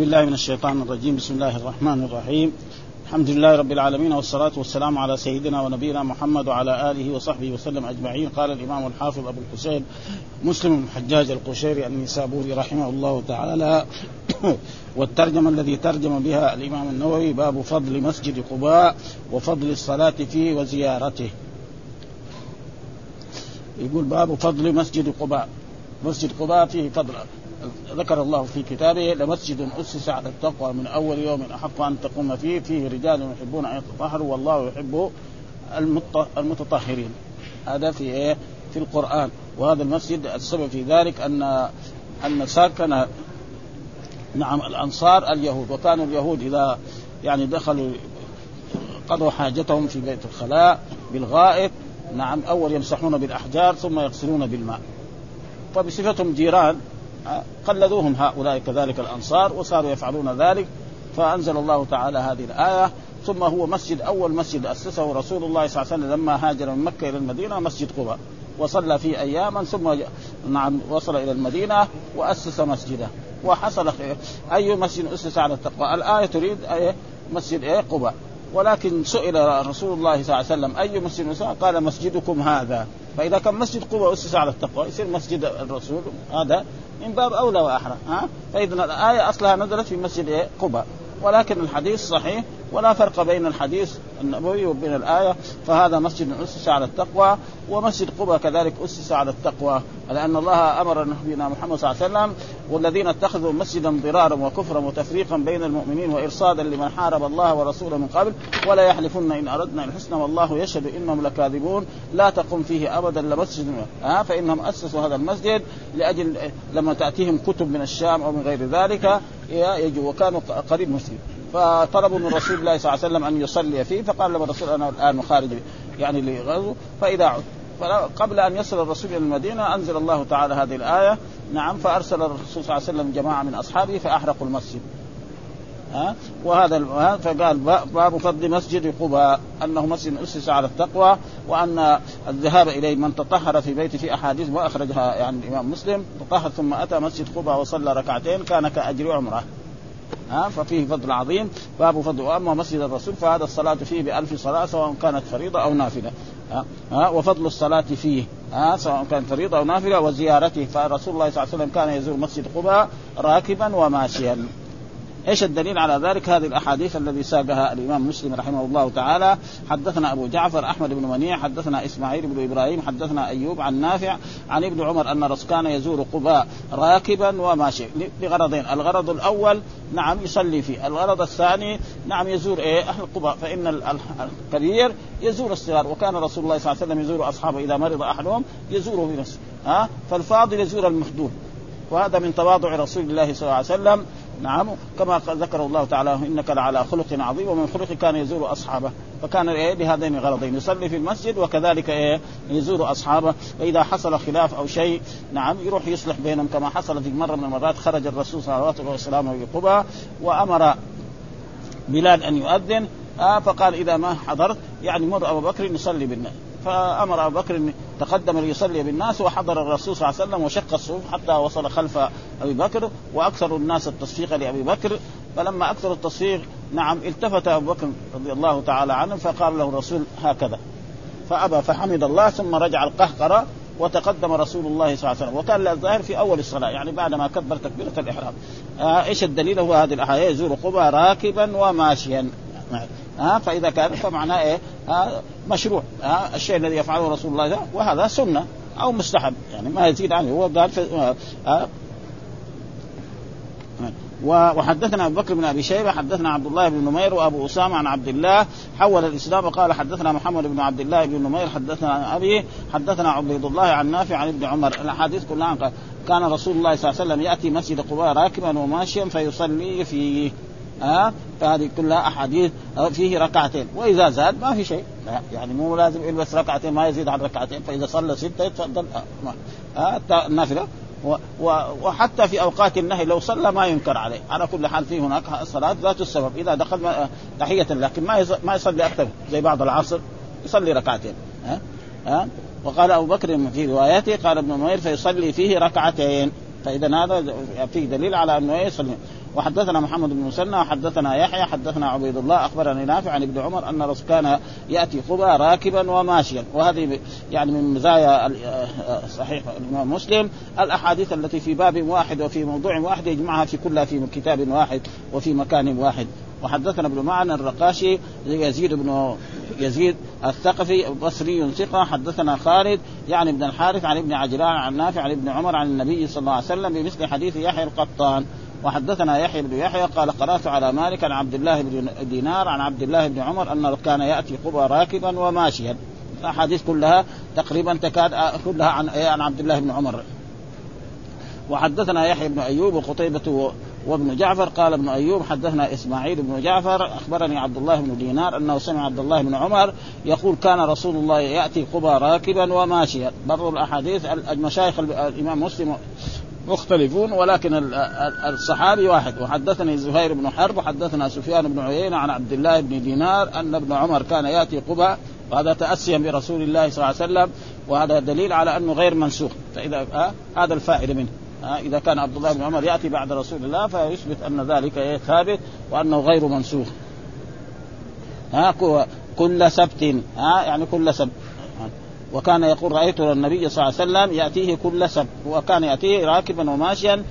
بالله من الشيطان الرجيم. بسم الله الرحمن الرحيم. الحمد لله رب العالمين والصلاة والسلام على سيدنا ونبينا محمد وعلى آله وصحبه وسلم أجمعين. قال الإمام الحافظ أبو الحسين مسلم بن حجاج القشيري النسابوري رحمه الله تعالى. والترجمة الذي ترجم بها الإمام النووي باب فضل مسجد قباء وفضل الصلاة فيه وزيارته. يقول باب فضل مسجد قباء. مسجد قباء فيه فضل. ذكر الله في كتابه لمسجد أسس على التقوى من أول يوم أحق أن تقوم فيه فيه رجال يحبون أن يتطهروا والله يحب المتطهرين. هذا في إيه؟ في القرآن. وهذا المسجد السبب في ذلك ان أن ساكن نعم الأنصار اليهود. وكانوا اليهود إذا يعني دخلوا قضوا حاجتهم في بيت الخلاء بالغائط نعم أول يمسحون بالأحجار ثم يغسلون بالماء. فبصفتهم جيران قلدوهم هؤلاء كذلك الأنصار وصاروا يفعلون ذلك فأنزل الله تعالى هذه الآية. ثم هو مسجد أول مسجد أسسه رسول الله صلى الله عليه وسلم لما هاجر من مكة إلى المدينة مسجد قباء. وصلى فيه أياما ثم نعم وصل إلى المدينة وأسس مسجده. وحصل أي مسجد أسس على التقوى؟ الآية تريد أي مسجد إيه؟ قباء. ولكن سئل رسول الله صلى الله عليه وسلم أي مسجد أسس قال مسجدكم هذا فإذا كان مسجد قباء اسس على التقوى يصير مسجد الرسول هذا من باب أولى وأحرى ها فإذا الآية أصلها نزلت في مسجد؟ قباء ولكن الحديث صحيح ولا فرق بين الحديث النبوي وبين الآية فهذا مسجد أسس على التقوى ومسجد قبى كذلك أسس على التقوى لأن الله أمر نبينا محمد صلى الله عليه وسلم والذين اتخذوا مسجدا ضرارا وكفرا وتفريقا بين المؤمنين وإرصادا لمن حارب الله ورسوله من قبل ولا يحلفن إن أردنا الحسنى والله يشهد إنهم لكاذبون لا تقم فيه أبدا لمسجد ها فإنهم أسسوا هذا المسجد لأجل لما تأتيهم كتب من الشام أو من غير ذلك يجوا وكانوا قريب مسجد فطلبوا من رسول الله صلى الله عليه وسلم أن يصلي فيه فقال له الرسول أنا الآن خارج يعني لغزو. فإذا عد قبل أن يصل الرسول إلى المدينة أنزل الله تعالى هذه الآية نعم فأرسل الرسول صلى الله عليه وسلم جماعة من أصحابه فأحرقوا المسجد. ها؟ وهذا فقال باب فضل مسجد قباء أنه مسجد أسس على التقوى وأن الذهاب إليه من تطهر في بيته في أحاديث وأخرجها يعني الإمام مسلم تطهر ثم أتى مسجد قباء وصلى ركعتين كان كأجر عمرة. ها ففيه فضل عظيم. باب فضل وأما مسجد الرسول فهذا الصلاة فيه بألف صلاة سواء كانت فريضة أو نافلة. ها وفضل الصلاة فيه ها سواء كانت فريضة أو نافلة وزيارته. فرسول الله صلى الله عليه وسلم كان يزور مسجد قباء راكبا وماشيا. إيش الدليل على ذلك؟ هذه الأحاديث الذي ساقها الإمام مسلم رحمه الله تعالى. حدثنا أبو جعفر أحمد بن منيع حدثنا إسماعيل بن إبراهيم حدثنا أيوب عن نافع عن ابن عمر أن رس كان يزور قباء راكبا وماشي لغرضين، الغرض الأول نعم يصلي فيه، الغرض الثاني نعم يزور إيه؟ أهل قباء فإن الكبير يزور الصغار وكان رسول الله صلى الله عليه وسلم يزور أصحابه إذا مرض أحدهم يزوره بنفسه ها؟ فالفاضل يزور المخدوم وهذا من تواضع رسول الله صلى الله عليه وسلم. نعم. كما ذكر الله تعالى إنك لعلى خلق عظيم ومن خلق كان يزور أصحابه. فكان إيه بهذين الغرضين يصلي في المسجد وكذلك إيه يزور أصحابه. واذا حصل خلاف أو شيء نعم يروح يصلح بينهم كما حصل في مرة من المرات خرج الرسول صلى الله عليه وسلم في قبى وأمر بلال أن يؤذن. آه فقال إذا ما حضرت يعني مر أبو بكر يصلي بالناس. فأمر أبو بكر تقدم ليصلي بالناس وحضر الرسول صلى الله عليه وسلم وشق الصفوف حتى وصل خلف أبي بكر وأكثر الناس التصفيق لأبي بكر. فلما أكثر التصفيق نعم التفت أبو بكر رضي الله تعالى عنه فقال له الرسول هكذا. فأبى فحمد الله ثم رجع القهقرة وتقدم رسول الله صلى الله عليه وسلم. وكان الظاهر في أول الصلاة يعني بعد ما كبر تكبيرة الإحرام. آه إيش الدليل؟ هو هذه الاحاديث يزور قبى راكبا وماشيا. ها فإذا كان فمعناه إيه؟ ها مشروع ها الشيء الذي يفعله رسول الله وهذا سنة أو مستحب يعني ما يزيد عنه. هو قال وحدثنا أبو بكر بن أبي شيبة حدثنا عبد الله بن نمير وأبو أسامة عن عبد الله حول الإسلام وقال حدثنا محمد بن عبد الله بن نمير حدثنا عن أبي حدثنا عبيد الله عن نافع عن ابن عمر. الأحاديث كلها كان رسول الله صلى الله عليه وسلم يأتي مسجد قباء راكبا وماشيا فيصلي فيه. ها؟ فهذه كلها أحاديث فيه ركعتين. وإذا زاد ما في شيء. يعني مو لازم يلبس ركعتين ما يزيد عن ركعتين. فإذا صلى ستة يتفضل ها النافله وحتى في أوقات النهي لو صلى ما ينكر عليه. على كل حال في هناك صلاه ذات السبب. إذا دخل تحية لكن ما ما يصلي أكثر. زي بعض العصر يصلي ركعتين. ها؟ ها؟ وقال أبو بكر في روايته قال ابن نمير فيصلي فيه ركعتين. فإذا هذا فيه دليل على أنه يصلي. وحدثنا محمد بن مسنى وحدثنا يحيى حدثنا عبيد الله أخبرني نافع عن ابن عمر أن رسول كان يأتي قبى راكبا وماشيا. وهذه يعني من مزايا آه، صحيح الإمام مسلم. الأحاديث التي في باب واحد وفي موضوع واحد يجمعها في كلها في كتاب واحد وفي مكان واحد. وحدثنا ابن معن الرقاشي يزيد بن يزيد الثقفي بصري ثقة. حدثنا خالد يعني ابن الحارث عن ابن عجلان عن نافع عن ابن عمر عن النبي صلى الله عليه وسلم بمثل حديث يحيى القطان. وحدثنا يحيى بن يحيى قال قرأت على مالك عن عبد الله بن دينار عن عبد الله بن عمر أنه كان يأتي قبى راكبا وماشيا. الأحاديث كلها تقريبا تكاد كلها عن عن عبد الله بن عمر. وحدثنا يحيى بن أيوب وقتيبة وابن جعفر قال ابن أيوب حدثنا إسماعيل بن جعفر أخبرني عبد الله بن دينار أنه سمع عبد الله بن عمر يقول كان رسول الله يأتي قبى راكبا وماشيا. برضو الأحاديث المشايخ الإمام مسلم مختلفون ولكن الصحابي واحد. وحدثني زهير بن حرب وحدثنا سفيان بن عيينة عن عبد الله بن دينار أن ابن عمر كان يأتي قبى وهذا تأسيا برسول الله صلى الله عليه وسلم وهذا دليل على أنه غير منسوخ. فاذا آه هذا الفائدة منه. آه إذا كان عبد الله بن عمر يأتي بعد رسول الله فيثبت أن ذلك إيه؟ ثابت وأنه غير منسوخ. ها؟ آه كل سبت. ها؟ يعني كل سبت. وكان يقول رأيت النبي صلى الله عليه وسلم يأتيه كل سبت وكان يأتيه راكبا وماشيا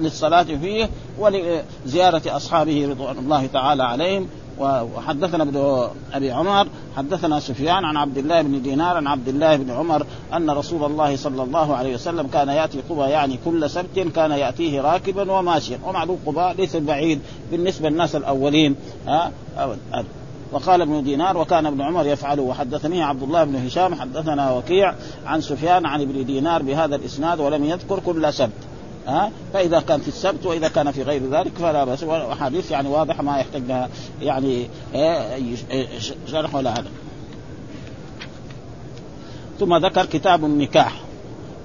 للصلاة فيه ولزيارة أصحابه رضوان الله تعالى عليهم. وحدثنا ابن أبي عمر حدثنا سفيان عن عبد الله بن دينار عن عبد الله بن عمر أن رسول الله صلى الله عليه وسلم كان يأتي قبى يعني كل سبت كان يأتيه راكبا وماشيا. ومعلوم قبى ليس بعيد بالنسبة للناس الأولين ها وقال ابن دينار وكان ابن عمر يفعله وحدثني عبد الله بن هشام حدثنا وكيع عن سفيان عن ابن دينار بهذا الإسناد ولم يذكر كل سبت. ها؟ فإذا كان في السبت وإذا كان في غير ذلك فلا بأس. وحديث يعني واضحة ما يحتاج يعني شرح ولا هذا ثم ذكر كتاب النكاح.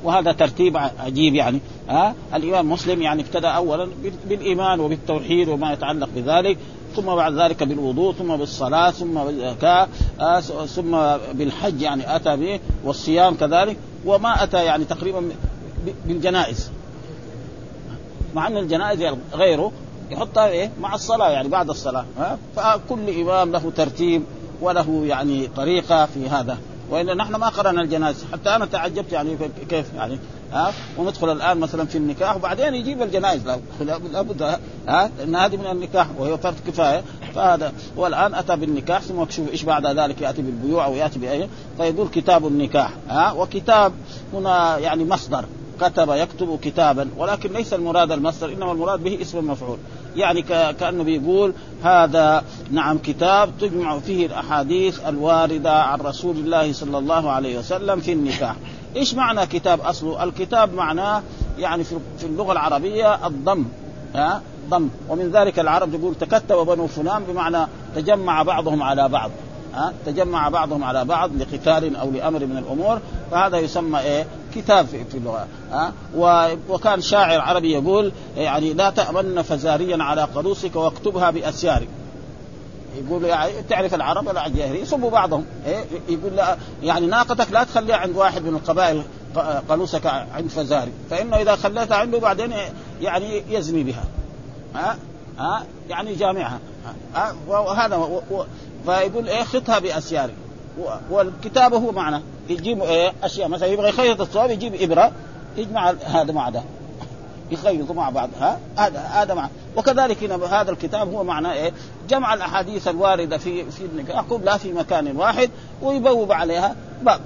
وهذا ترتيب عجيب يعني. ها؟ الإمام مسلم يعني ابتدأ اولا بالإيمان وبالتوحيد وما يتعلق بذلك. ثم بعد ذلك بالوضوء ثم بالصلاة ثم بالزكاة آه، ثم بالحج يعني أتى به والصيام كذلك وما أتى يعني تقريبا بالجنائز. مع أن الجنائز غيره يحطها إيه؟ مع الصلاة يعني بعد الصلاة ها فكل إمام له ترتيب وله يعني طريقة في هذا. والا نحن ما قرأنا الجنائز حتى أنا تعجبت يعني كيف يعني ها وندخل الآن مثلا في النكاح وبعدين يجيب الجنائز. لابد ها لأن هذه من النكاح وهي فرض كفاية. فهذا والآن أتى بالنكاح ثم شوف إيش بعد ذلك يأتي بالبيوع أو يأتي بأي فيقول كتاب النكاح ها وكتاب هنا يعني مصدر. كتب يكتب كتابا ولكن ليس المراد المصدر إنما المراد به اسم المفعول يعني كأنه بيقول هذا نعم كتاب تجمع فيه الأحاديث الواردة عن رسول الله صلى الله عليه وسلم في النكاح. إيش معنى كتاب أصله؟ الكتاب معناه يعني في اللغة العربية الضم ها؟ ضم. ومن ذلك العرب يقول تكتب بنو فلان بمعنى تجمع بعضهم على بعض ها؟ تجمع بعضهم على بعض لقتال أو لأمر من الأمور فهذا يسمى إيه؟ كتاب في اللغة ها؟ وكان شاعر عربي يقول يعني لا تأمن فزاريا على قروسك واكتبها بأسيارك. يقول يعني تعرف العرب الجاهلية؟ يسبوا بعضهم. إيه؟ يقول لا يعني ناقتك لا تخليها عند واحد من القبائل قلوسك عند فزاري فإنه إذا خليتها عنده بعدين يعني يزني بها. ها؟ ها؟ يعني جامعها. ها؟ وهذا فيقول إيه؟ خطها باسيارك والكتابه هو معنى. يجيب إيه؟ أشياء. مثلا يبغى يخيط الثواب يجيب إبرة يجمع هذا مع ده. يخيطوا مع بعض. ها؟ هذا هذا مع وكذلك هنا هذا الكتاب هو معنى إيه؟ جمع الأحاديث الواردة في في النكاح كلها في مكان واحد ويبوب عليها باب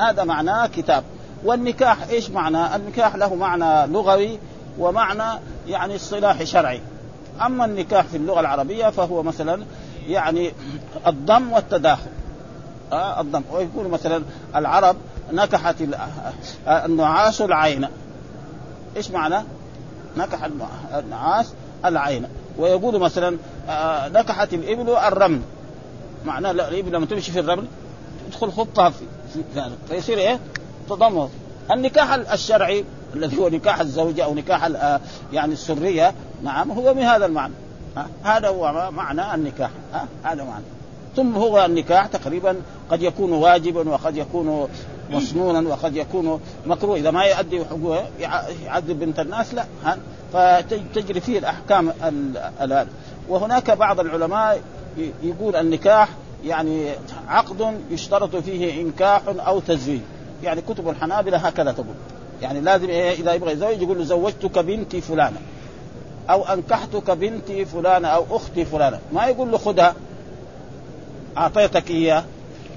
هذا معناه كتاب. والنكاح إيش معناه؟ النكاح له معنى لغوي ومعنى يعني اصطلاحي شرعي. أما النكاح في اللغة العربية فهو مثلا يعني الضم والتداخل. آه الضم. ويقول مثلا العرب نكحت النعاس العين. إيش معنى؟ نكح النعاس العين. ويقول مثلا آه نكحت الإبل الرمل. معناه الإبل لما تمشي في الرمل تدخل خطها في ذلك فيصير إيه؟ تضمه النكاح الشرعي الذي هو نكاح الزوجة أو نكاح آه، يعني السرية نعم هو من هذا المعنى. هذا هو معنى النكاح. هذا معنى. ثم هو النكاح تقريبا قد يكون واجبا وقد يكون مصنونا وقد يكون مكروه. إذا ما يؤدي حقوقه يعذب بنت الناس لا. فتجري فيه الأحكام الآن. وهناك بعض العلماء يقول النكاح يعني عقد يشترط فيه إنكاح أو تزويج. يعني كتب الحنابلة هكذا تقول. يعني لازم إيه إذا يبغى يزوج يقول له زوجتك بنتي فلانة. أو أنكحتك بنتي فلانة أو أختي فلانة. ما يقول له خذها أعطيتك اياه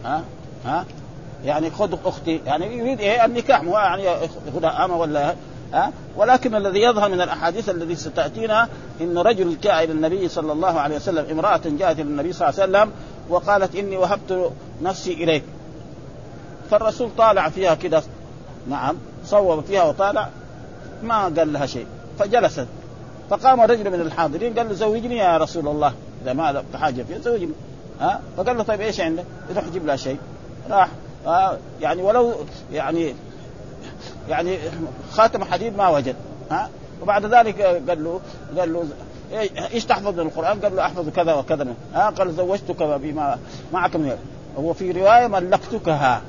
ها؟ ها؟ يعني خذ أختي يعني يريد إيه؟ النكاح مو يعني خذها اما ولا ها؟ ولكن الذي يظهر من الأحاديث الذي ستأتينا إن رجل جاء إلى النبي صلى الله عليه وسلم امرأة جاءت إلى النبي صلى الله عليه وسلم وقالت إني وهبت نفسي إليك. فالرسول طالع فيها كده نعم صوب فيها وطالع ما قال لها شيء فجلست. فقام رجل من الحاضرين قال له زوجني يا رسول الله إذا ما حاجة فيها زوجني. ها؟ فقال له طيب إيش عندك؟ روح جيب لها شيء. راح. آه يعني ولو يعني يعني خاتم حديد ما وجد ها؟ وبعد ذلك قال له قال له إيش تحفظ من القرآن؟ قال له أحفظ كذا وكذا ها؟ قال زوجتك بما معك من هو في رواية ملكتكها.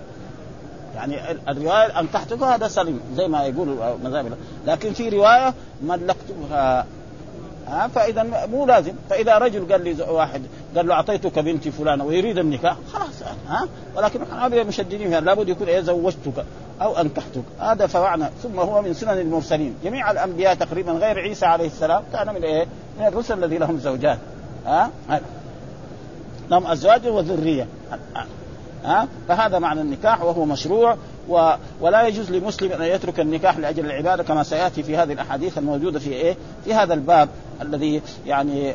يعني الرواية انكحتكها هذا سليم زي ما يقول المذاهب لكن في رواية ملكتها ها فإذا مو لازم. فإذا رجل قال لي واحد قال له أعطيتك بنتي فلانة ويريد النكاح خلاص ها. ولكن الحنابله مشددين فيها لابد يكون إيه زوجتك أو أنكحتك. هذا فمعنى ثم هو من سنن المرسلين. جميع الأنبياء تقريبا غير عيسى عليه السلام كان من إيه؟ من الرسل الذي لهم زوجات ها. لهم أزواج وذرية ها فهذا معنى النكاح وهو مشروع. و... ولا يجوز لمسلم أن يترك النكاح لأجل العبادة كما سيأتي في هذه الأحاديث الموجودة في إيه؟ في هذا الباب الذي يعني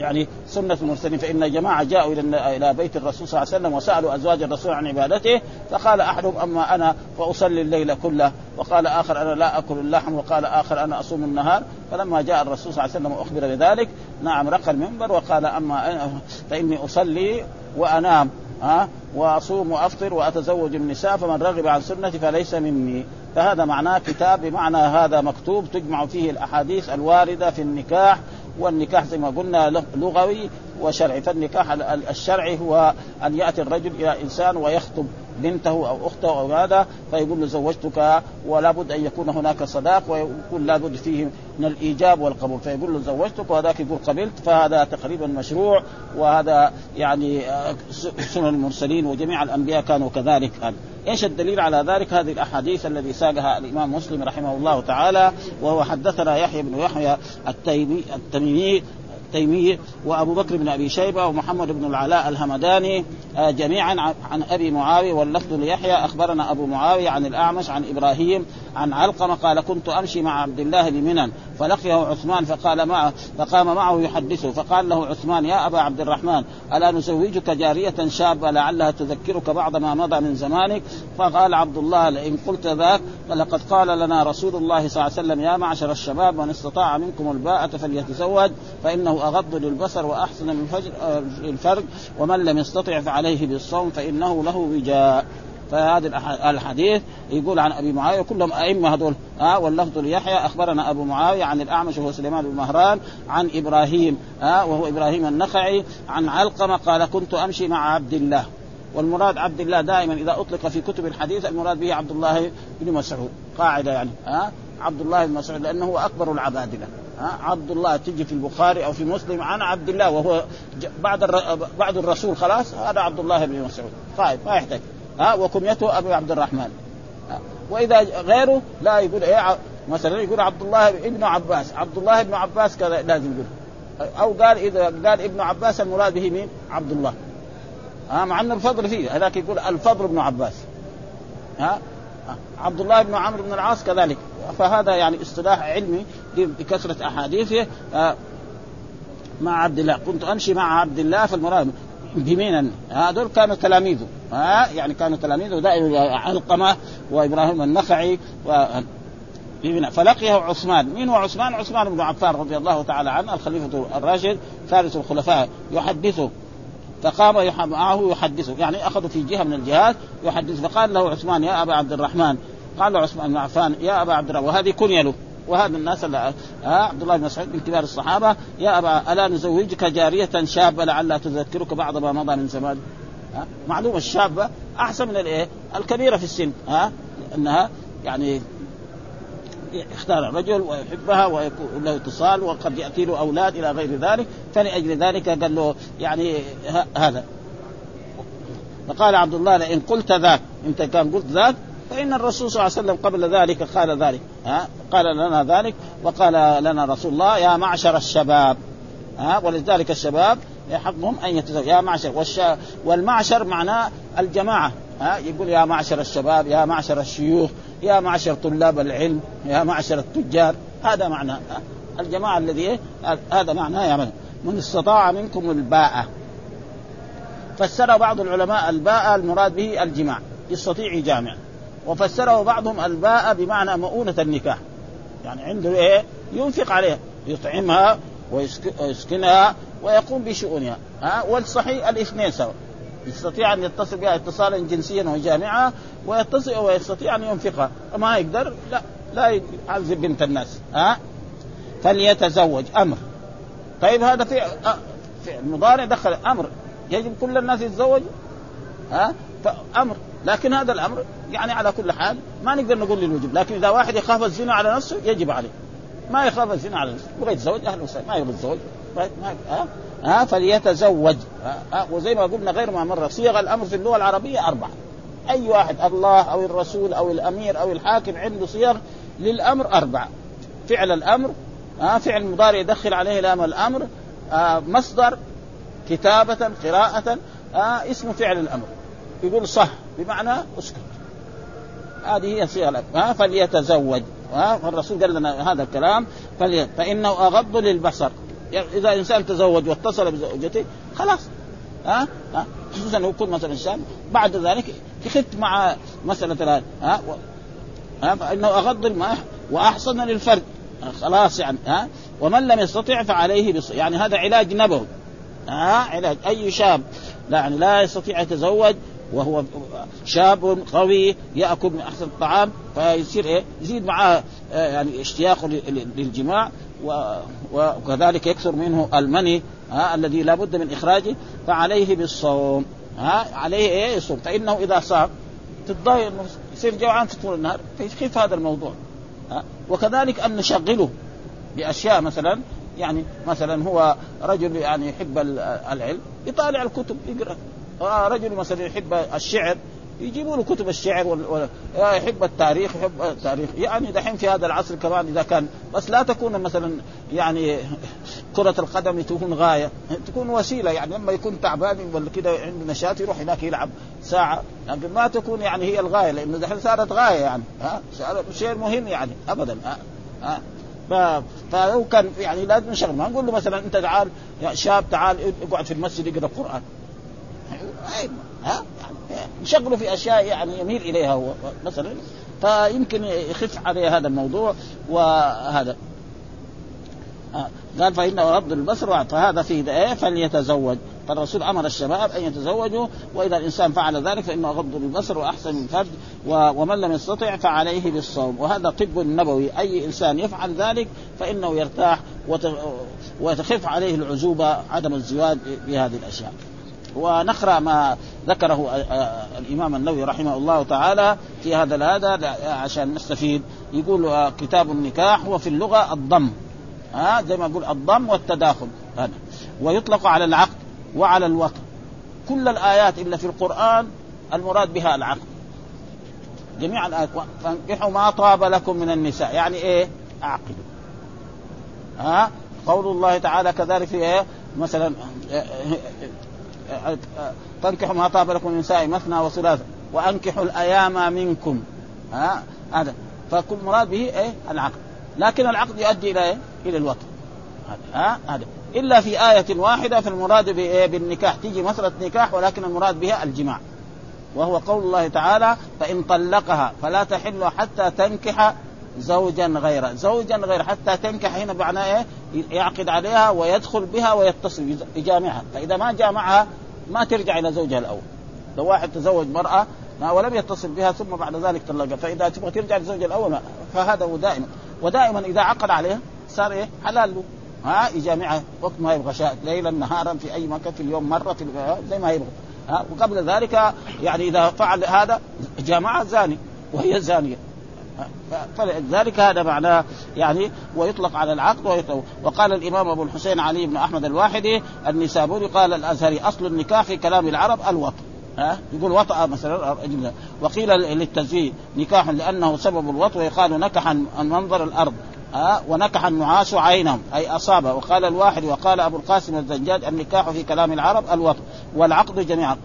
يعني سنة المرسلين. فإن جماعة جاءوا إلى إلى بيت الرسول صلى الله عليه وسلم وسألوا أزواج الرسول عن عبادته فقال أحدهم أما أنا فأصلي الليل كله وقال آخر أنا لا أكل اللحم وقال آخر أنا أصوم النهار. فلما جاء الرسول صلى الله عليه وسلم وأخبر بذلك نعم رقى المنبر وقال أما أنا فإني أصلي وأنام. ها؟ وأصوم وأفطر وأتزوج النساء فمن رغب عن سنتي فليس مني. فهذا معناه كتاب بمعنى هذا مكتوب تجمع فيه الأحاديث الواردة في النكاح والنكاح زي ما قلنا لغوي وشرعي. فالنكاح الشرعي هو أن يأتي الرجل إلى إنسان ويخطب. بنته أو أخته أو هذا فيقول له زوجتك ولا بد أن يكون هناك صداق ويكون لابد فيه من الإيجاب والقبول فيقول له زوجتك وهذاك يقول قبلت فهذا تقريبا مشروع وهذا يعني آه، سنن المرسلين وجميع الأنبياء كانوا كذلك إيش الدليل على ذلك؟ هذه الأحاديث الذي ساقها الإمام مسلم رحمه الله تعالى وهو حدثنا يحيى بن يحيى التيمي التميمي التيمي وأبو بكر بن أبي شيبة ومحمد بن العلاء الهمداني آه، جميعا عن أبي معاوية واللفظ ليحيى. أخبرنا أبو معاوية عن الأعمش عن إبراهيم عن علقمة قال كنت أمشي مع عبد الله بمنى فلقيه عثمان فقال معه فقام معه يحدثه فقال له عثمان يا أبا عبد الرحمن ألا نزوجك جارية شابة لعلها تذكرك بعض ما مضى من زمانك؟ فقال عبد الله لئن قلت ذاك فلقد قال لنا رسول الله صلى الله عليه وسلم يا معشر الشباب من استطاع منكم الباءة فليتزوج فإنه أغض للبصر وأحسن للفرج ومن لم يستطع فعليه بالصوم فإنه له وجاء. فهذا الحديث يقول عن أبي معاوية كلهم أئمة هذول. ها واللفظ ليحيى أخبرنا أبو معاوية عن الأعمش وهو سليمان بن مهران عن إبراهيم. ها وهو إبراهيم النخعي عن علقمة قال كنت أمشي مع عبد الله. والمراد عبد الله دائما إذا أطلق في كتب الحديث المراد به عبد الله بن مسعود. قاعدة يعني. ها عبد الله بن مسعود لأنه هو أكبر العبادلة. ها عبد الله تجي في البخاري أو في مسلم عن عبد الله وهو بعد بعد الرسول خلاص هذا عبد الله بن مسعود. طيب ما يحتاج. ها وكنيته أبو عبد الرحمن. وإذا غيره لا يقول إيه مثلا يقول عبد الله ابن عباس عبد الله ابن عباس كذا لازم يقول. أو قال إذا قال ابن عباس المراد به مين؟ عبد الله. ها مع ان الفضل فيه هذاك يقول الفضل ابن عباس. ها عبد الله بن عمرو بن العاص كذلك. فهذا يعني اصطلاح علمي بكثره أحاديثه مع عبد الله. كنت أمشي مع عبد الله فالمراد بمينا هذول كانوا تلاميذه. ها؟ يعني كانوا تلاميذه دائما علقمة وإبراهيم النخعي و فلقيه عثمان. مين هو عثمان؟ عثمان بن عفان رضي الله تعالى عنه الخليفة الراشد ثالث الخلفاء. يحدثه. فقام معه يحدثه. يعني أخذوا في جهة من الجهات يحدثه. فقال له عثمان يا أبا عبد الرحمن. قال له عثمان بن عفان يا أبا عبد الرحمن. وهذه كنية له. وهذا الناس اللي ها عبد الله بن مسعود من كبار الصحابة يا أبا ألا نزوجك جارية شابة لعلها تذكرك بعض ما مضى من زمان؟ ها معلومة الشابة أحسن من الإيه؟ الكبيرة في السن. ها إنها يعني اختار رجل ويحبها ويكون له اتصال وقد يأتي له أولاد إلى غير ذلك فلأجل ذلك قال له يعني هذا. فقال عبد الله لئن قلت ذاك. أنت كان قلت ذاك فإن الرسول صلى الله عليه وسلم قبل ذلك قال ذلك ها؟ قال لنا ذلك وقال لنا رسول الله يا معشر الشباب. ها؟ ولذلك الشباب حقهم أن يتزوجوا يا معشر والش... والمعشر معناه الجماعة ها؟ يقول يا معشر الشباب يا معشر الشيوخ يا معشر طلاب العلم يا معشر التجار. هذا معناه الجماعة الذي هذا معناه يا من, من استطاع منكم الباءة. فسر بعض العلماء الباء المراد به الجماع يستطيع جامع. وفسره بعضهم الباء بمعنى مؤونة النكاح. يعني عنده إيه؟ ينفق عليها يطعمها ويسكنها ويقوم بشؤونها. ها؟ والصحيح الاثنين سوا يستطيع أن يتصل بها اتصالا جنسيا ويجامعها ويتصل ويستطيع أن ينفقها. ما يقدر؟ لا لا يعذب بنت الناس. ها؟ فليتزوج. أمر. طيب هذا في المضارع دخل أمر. يجب كل الناس يتزوجوا. ها؟ فامر لكن هذا الأمر يعني على كل حال ما نقدر نقول للوجوب. لكن إذا واحد يخاف الزنا على نفسه يجب عليه. ما يخاف الزنا على نفسه. يبغى يتزوج أهلا وسهلا ما يبغى يتزوج ها؟ ها؟ فليتزوج. ها؟ وزي ما قلنا غير ما مره صيغ الأمر في اللغة العربية أربعة. أي واحد الله أو الرسول أو الأمير أو الحاكم عنده صيغ للأمر أربعة. فعل الأمر ها؟ فعل مضارع يدخل عليه لام الأمر آه مصدر كتابة قراءة آه اسم فعل الأمر. يقول صح بمعنى اسكت. هذه هي الأمر آه فليتزوج. آه فالرسول قال لنا هذا الكلام. فلي... فإنه أغض للبصر. يعني إذا إنسان تزوج واتصل بزوجته خلاص. ها ها خصوصا لو يكون مثلا إنسان بعد ذلك يخف مع مسألة ها ها فإنه أغض واحسن للفرد. خلاص يعني ها. ومن لم يستطع فعليه بص يعني هذا علاج نبوي. ها علاج. أي شاب لا يعني لا يستطيع يتزوج وهو شاب قوي يأكل من أحسن الطعام فيصير إيه؟ يزيد معاه يعني اشتياقه للجماع وكذلك يكثر منه المني ها الذي لا بد من إخراجه فعليه بالصوم ها عليه إيه؟ يصوم فإنه إذا صام تتضايق انه يصير جوعان طول النهار فيخف هذا الموضوع ها. وكذلك أن نشغله بأشياء مثلا يعني مثلا هو رجل يعني يحب العلم يطالع الكتب يقرأ. رجل مثلا يحب الشعر يجيبوا له كتب الشعر وال... وال... يحب التاريخ يحب التاريخ. يعني دحين في هذا العصر كمان إذا كان بس لا تكون مثلا يعني كرة القدم تكون غاية تكون وسيلة. يعني لما يكون تعبان ولا كذا عنده نشاط يروح هناك يلعب ساعة. لكن ما تكون يعني هي الغاية لأنه دحين صارت غاية يعني. ها؟ شيء مهم يعني أبدا. ها, ها. ف... فلو كان يعني لازم نشغل. ما نقول له مثلا أنت تعال يا شاب تعال اقعد في المسجد اقرأ قرآن. ها؟ نشغله في أشياء يعني يميل إليها هو مثلا. فيمكن يخف عليه هذا الموضوع وهذا. قال فإنه غض البصر فهذا فيه إيه فليتزوج. فالرسول أمر الشباب أن يتزوجوا وإذا الإنسان فعل ذلك فانه غض البصر واحسن فرد ومن لم يستطع فعليه بالصوم. وهذا طب نبوي. أي إنسان يفعل ذلك فإنه يرتاح وتخف عليه العزوبة عدم الزواج بهذه الأشياء. ونقرأ ما ذكره الإمام النووي رحمه الله تعالى في هذا هذا عشان نستفيد. يقول كتاب النكاح هو في اللغة الضم. ها زي ما يقول الضم والتداخل. هذا. ويطلق على العقد وعلى الوطن. كل الآيات إلا في القرآن المراد بها العقد. جميع الآيات. فانكحوا ما طاب لكم من النساء. يعني إيه؟ اعقدوا ها قول الله تعالى كذلك في إيه؟ مثلا فانكحوا ما طاب لكم من النساء مثنى وثلاثة وأنكحوا الأيام منكم. ها؟ هذا. فكل مراد به إيه؟ العقد. لكن العقد يؤدي إلى إيه؟ إلى الوطن. ها؟ هذا. إلا في آية واحدة في المراد بالنكاح. تيجي مسألة نكاح ولكن المراد بها الجماع. وهو قول الله تعالى فإن طلقها فلا تحل حتى تنكح زوجا غيره زوجا غير حتى تنكح هنا معناه إيه؟ يعقد عليها ويدخل بها ويتصل بجامعها. فإذا ما جامعها ما ترجع إلى زوجها الأول. لو واحد تزوج مرأة ولم يتصل بها ثم بعد ذلك طلقها فإذا تبغى ترجع لزوجها الأول فهذا هو دائما. ودائما إذا عقد عليها صار إيه؟ حلال له. ها يجامعها وقت ما يبغى شاء ليلا نهارا في أي مكان في اليوم مرة في زي ما يبغى. ها وقبل ذلك يعني إذا فعل هذا جامعها زاني وهي زانية. فلذلك هذا معناه يعني ويطلق على العقد ويطلق وقال الإمام أبو الحسين علي بن أحمد الواحدي النسابوري قال الأزهري أصل النكاح في كلام العرب الوطن ها؟ يقول وطأ مثلا. وقيل للتزويج نكاح لأنه سبب الوطء ويقال نكح منظر الأرض. ها؟ ونكح النعاس عينهم أي أصابه. وقال الواحد وقال أبو القاسم الزجاج النكاح في كلام العرب الوطء والعقد جميعا.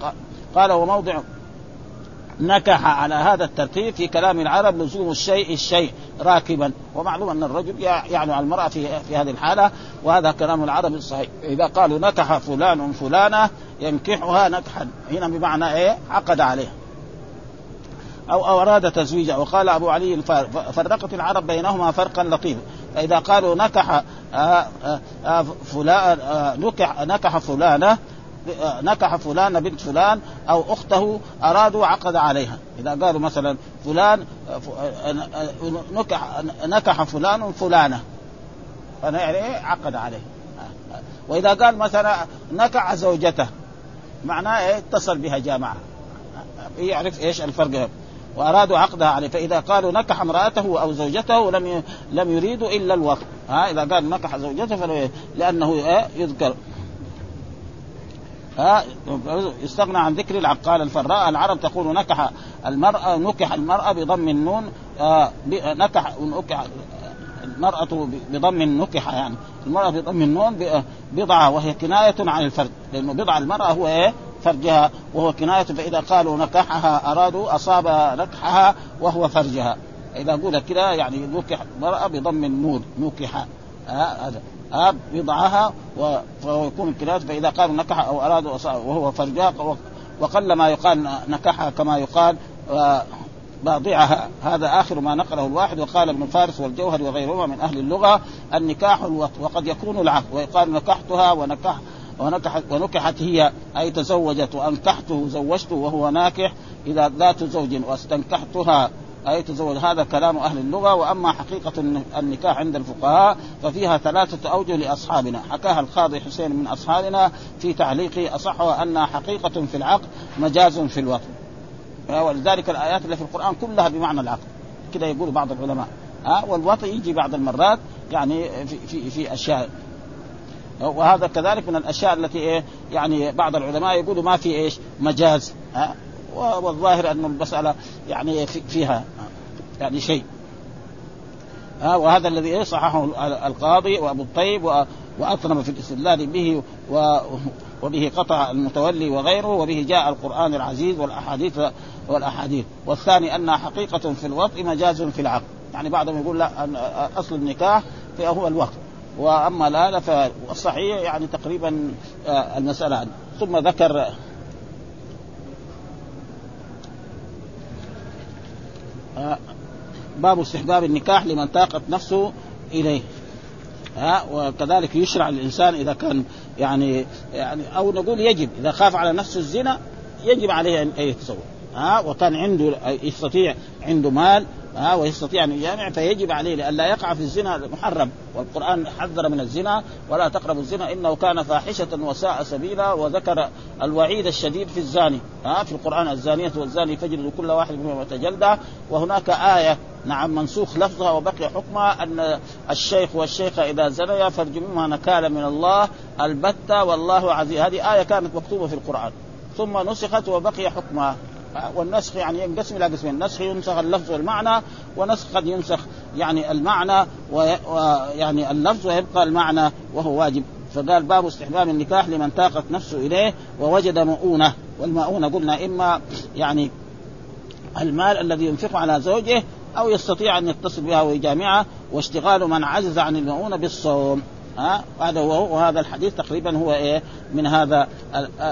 قال وموضع نكح على هذا الترتيب في كلام العرب لزوم الشيء الشيء راكبا. ومعلوم أن الرجل يعني على المرأة في في هذه الحالة وهذا كلام العرب الصحيح. إذا قالوا نكح فلان فلانة ينكحها نكحا. هنا بمعنى إيه؟ عقد عليها أو أراد تزويجها وقال أبو علي فرقت العرب بينهما فرقا لطيفا فإذا قالوا نكح آه، آآ آه، فلان آه، نكح نكح فلانة نكح فلان بنت فلان أو أخته أرادوا عقد عليها. إذا قالوا مثلا فلان نكح نكح فلان فلانة. فانا يعني إيه عقد عليه؟ وإذا قال مثلا نكح زوجته معناه إيه؟ اتصل بها جامعة. يعرف إيش الفرق؟ وأرادوا عقدها عليه. فإذا قالوا نكح امرأته أو زوجته لم لم يريدوا إلا الوقت. ها؟ إذا قال نكح زوجته لأنه إيه؟ يذكر. ها يستغنى عن ذكر العقال الفراء العرب تقول نكح المرأة نكح المرأة بضم النون آه نكح نكح المرأة بضم نكح يعني المرأة بضم النون بضعة وهي كناية عن الفرد لأنه بضع المرأة هو إيه؟ فرجها وهو كناية فإذا قالوا نكحها أرادوا أصاب نكحها وهو فرجها. إذا قلت كده يعني نكح المرأة بضم النون نكح هذا. آه بضعها فهو يكون الكناية فإذا قالوا نكح أو أرادوا وهو فرجها وقل ما يقال نكحها كما يقال باضعها هذا آخر ما نقله الواحد وقال ابن فارس والجوهري وغيرهما من أهل اللغة النكاح الوط وقد يكون العقد ويقال نكحتها ونكح ونكحت ونكحت هي أي تزوجت وأنكحته زوجته وهو ناكح اذا ذات زوج واستنكحتها. أي تزوج. هذا كلام أهل اللغة وأما حقيقة النكاح عند الفقهاء ففيها ثلاثة أوجه لأصحابنا. حكاها القاضي حسين من أصحابنا في تعليقه أصحها أنها حقيقة في العقد مجاز في الوطن. ولذلك الآيات اللي في القرآن كلها بمعنى العقد. كده يقول بعض العلماء. ها؟ والوطي يجي بعض المرات يعني في في, في أشياء. وهذا كذلك من الأشياء التي إيه؟ يعني بعض العلماء يقولوا ما في إيش؟ مجاز. ها؟ والظاهر أن المسألة يعني فيها يعني شيء. وهذا الذي إيه صححه القاضي وأبو الطيب واطنب في الاستدلال به و وبه قطع المتولي وغيره وبه جاء القرآن العزيز والأحاديث والأحاديث. والثاني أنها حقيقة في الوطء مجاز في العقد يعني بعضهم يقول لا أصل النكاح هو الوقت. وأما لا فالصحيح يعني تقريبا آه، المسألة ثم ذكر باب استحباب النكاح لمن طاقت نفسه إليه. ها وكذلك يشرع للانسان إذا كان يعني يعني أو نقول يجب إذا خاف على نفسه الزنا يجب عليه أن يتزوج ها وكان عنده يستطيع عنده مال ها ويستطيع أن يجامع فيجب عليه لئلا يقع في الزنا محرم والقرآن حذر من الزنا ولا تقربوا الزنا إنه كان فاحشة وساء سبيلا وذكر الوعيد الشديد في الزاني. ها في القرآن الزانية والزاني فجلدوا كل واحد منهم جلدة. وهناك آية نعم منسوخ لفظها وبقي حكمها أن الشيخ والشيخه إذا زنيا فارجموهما نكالا من الله البتة والله عزيز هذه آية كانت مكتوبة في القرآن. ثم نسخت وبقي حكمها. والنسخ يعني ينقسم إلى قسمين، النسخ ينسخ اللفظ والمعنى ونسخ قد ينسخ يعني المعنى ويعني اللفظ ويبقى المعنى وهو واجب. فقال باب استحباب النكاح لمن طاقت نفسه إليه ووجد مؤونة. والمؤونة قلنا إما يعني المال الذي ينفقه على زوجه أو يستطيع أن يتصل بها ويجامعها واشتغال من عجز عن المؤونة بالصوم. ها؟ هذا هو وهذا الحديث تقريبا هو إيه؟ من هذا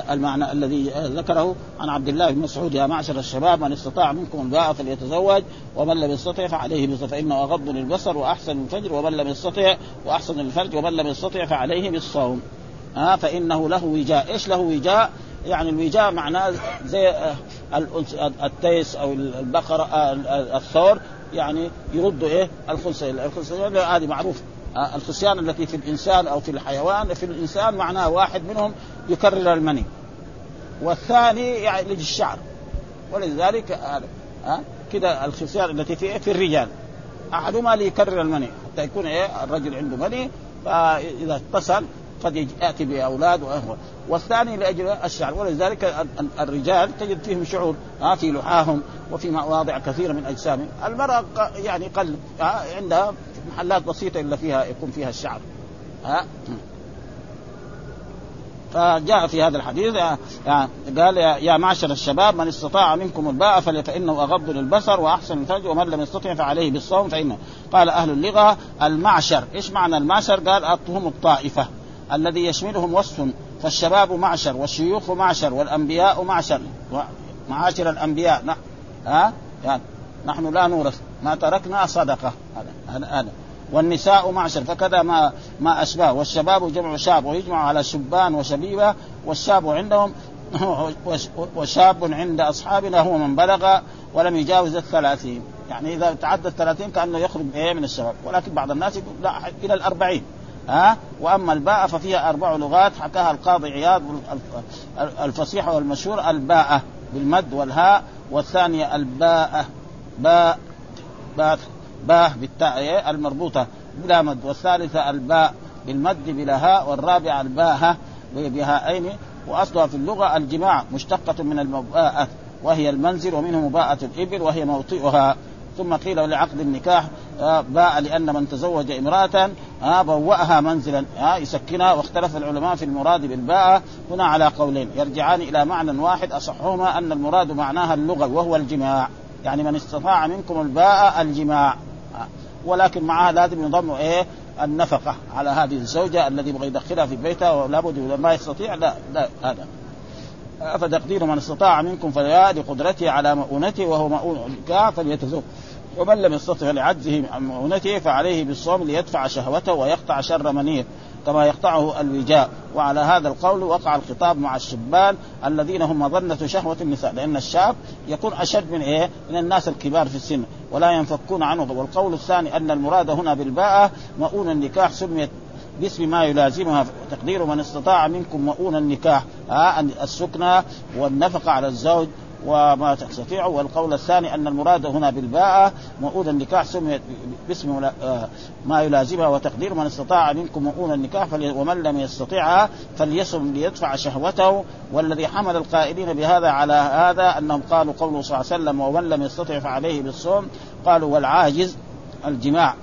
المعنى الذي ذكره. عن عبد الله بن مسعود يا معشر الشباب من استطاع منكم الباء فليتزوج ومن لم يستطع فعليه بالصوم فانه أغض للبصر وأحسن الفجر ومن لم يستطع وأحسن الفرج ومن لم يستطع فعليه بالصوم. ها؟ فإنه له وجاء. إيش له وجاء؟ يعني الوجاء معناه زي التيس أو البقرة الثور يعني يردوا إيه؟ الخنثيين الخنثيين هذه معروف الخصيان التي في الإنسان أو في الحيوان في الإنسان معناه واحد منهم يكرر المني. والثاني يعلج الشعر ولذلك ها كده الخصيان التي في في الرجال. أحدهما ليكرر المني. حتى يكون إيه الرجل عنده مني فإذا اتصل قد ياتي بأولاد واخوه والثاني لأجل الشعر. ولذلك الرجال تجد فيهم شعور ها في لحاهم وفي مواضع كثيرة من أجسامهم. المرأة يعني قل عندها محلات بسيطة إلا فيها يكون فيها الشعر. ها؟ فجاء في هذا الحديث يعني قال يا معشر الشباب من استطاع منكم الباء فانه أغض للبصر وأحسن الفرج ومن لم يستطع فعليه بالصوم فانه قال أهل اللغة المعشر. إيش معنى المعشر؟ قال هم الطائفة الذي يشملهم وصف فالشباب معشر والشيوخ معشر والأنبياء معشر. معاشر الأنبياء ها؟ يعني نحن لا نورث ما تركنا صدقة. هذا هذا. والنساء معشر. فكذا ما ما أشباه. والشباب جمع شاب ويجمع على شبان وشبيبة والشاب عندهم وشاب عند أصحابنا هو من بلغ ولم يجاوز الثلاثين. يعني إذا تعدى الثلاثين كأنه يخرج إيه من الشباب. ولكن بعض الناس يقول لا إلى الأربعين. ها؟ وأما الباء ففيها أربع لغات. حكاها القاضي عياض الفصيحه والمشهور الباء بالمد والهاء. والثانية الباء باء. باء. باء بالتاء المربوطة. بلا مد والثالثة الباء بالمد بلا هاء والرابعة الباء بهاءين وأصلها في اللغة الجماع مشتقة من المباءة وهي المنزل ومنه مباءة الإبل وهي موطئها. ثم قيل لعقد النكاح آه، باء لأن من تزوج امرأة آه، بوأها منزلا آه، يسكنها. واختلف العلماء في المراد بالباء. هنا على قولين يرجعان إلى معنى واحد أصحهما أن المراد معناها اللغة وهو الجماع. يعني من استطاع منكم الباء الجماع. ولكن معها لازم يضم إيه؟ النفقة على هذه الزوجة الذي يبغى يدخلها في بيتها ولا بد ما يستطيع لا لا هذا. فتقدير من استطاع منكم فلا لقدرته على مؤونته وهو مؤون فليتزوج. ومن لم يستطع لعجزه عن مؤونته فعليه بالصوم ليدفع شهوته ويقطع شر منيه كما يقطعه الوجاء. وعلى هذا القول وقع الخطاب مع الشبان الذين هم مظنة شهوة النساء لأن الشاب يكون أشد من إيه؟ من الناس الكبار في السن ولا ينفكون عنه. والقول الثاني أن المراد هنا بالباءة مؤون النكاح سميت باسم ما يلازمها. تقدير من استطاع منكم مؤون النكاح. آه السكنى والنفقة على الزوج وما تستطيع. والقول الثاني أن المراد هنا بالباء مؤون النكاح سميت باسم آه، ما يلازمها وتقدير. من استطاع منكم مؤون النكاح ومن لم يستطيعها فليصم ليدفع شهوته. والذي حمل القائلين بهذا على هذا أنهم قالوا قوله صلى الله عليه وسلم ومن لم يستطع فعليه بالصوم. قالوا والعاجز الجماع.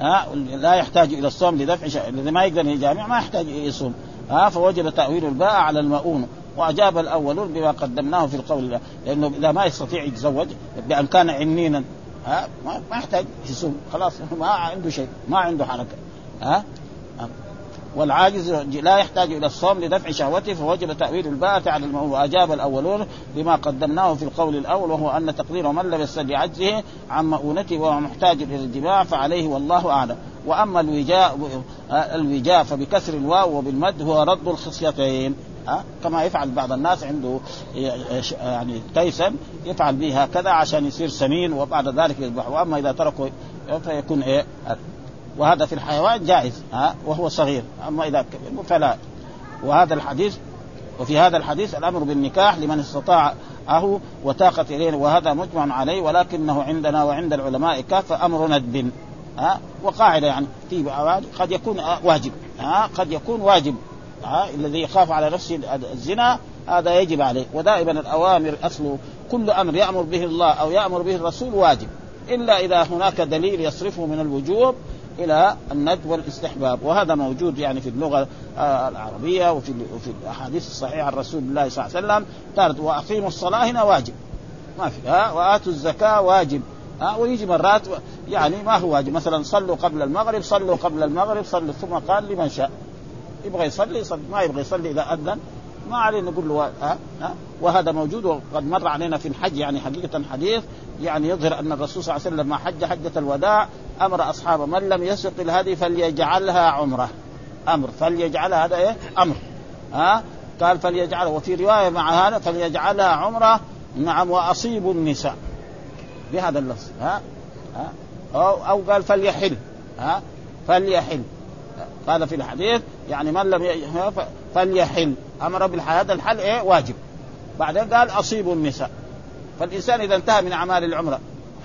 ها لا يحتاج إلى الصوم لدفع الذي ما يقدر يجامع ما يحتاج يصوم. ها فوجب تأويل الباء على المؤون. وأجاب الأولون بما قدمناه في القول لأنه إذا ما يستطيع يتزوج بأن كان عنينا ها ما يحتاج يصوم خلاص ما عنده شيء ما عنده حركة ها؟ والعاجز لا يحتاج إلى الصوم لدفع شهوته فوجب تأويل الباءة على المؤمن وأجاب الأولون بما قدمناه في القول الأول وهو أن تقدير من لم يستد عجزه عن مؤونته وهو محتاج إلى الجماع فعليه والله أعلم. وأما الوجاء الوجاء فبكسر الواو وبالمد هو رد الخصيتين. ها؟ كما يفعل بعض الناس عنده يعني تيسا يفعل به هكذا عشان يصير سمين وبعد ذلك يذبح. وأما إذا تركه فيكون إيه؟ وهذا في الحيوان جائز ها؟ وهو صغير. أما إذا فلا. وهذا الحديث وفي هذا الحديث الأمر بالنكاح لمن استطاع أهو وتاقة إليه وهذا مجمع عليه ولكنه عندنا وعند العلماء كافة أمر ندب ها؟ وقاعدة يعني في قد يكون واجب ها؟ قد يكون واجب. ها الذي يخاف على نفسه الزنا هذا يجب عليه. ودائما الأوامر أصله كل أمر يأمر به الله أو يأمر به الرسول واجب. إلا إذا هناك دليل يصرفه من الوجوب إلى الند والاستحباب. وهذا موجود يعني في اللغة آه، العربية وفي وفي الأحاديث الصحيحة عن رسول الله صلى الله عليه وسلم. قالت وأقيموا الصلاة هنا واجب. ما في ها وآتوا الزكاة واجب. ها ويجي مرات يعني ما هو واجب. مثلا صلوا قبل المغرب صلوا قبل المغرب صلوا ثم قال لمن شاء. يبغى يصلي يصلي. ما يبغى يصلي إذا أذن ما علينا نقول له ها ها وهذا موجود وقد مر علينا في الحج يعني حقيقة حديث يعني يظهر أن الرسول صلى الله عليه وسلم ما حج حجة الوداع أمر أصحابه من لم يسق الهدي فليجعلها عمرة. أمر فليجعلها هذا إيه؟ أمر. ها قال فليجعلها وفي رواية مع هذا فليجعلها عمرة نعم وأصيب النساء. بهذا اللفظ ها ها أو أو قال فليحل ها فليحل. قال في الحديث يعني من لم فليحل. أمر بالحياة الحل إيه؟ واجب. بعدين قال أصيب النساء. فالإنسان إذا انتهى من أعمال العمرة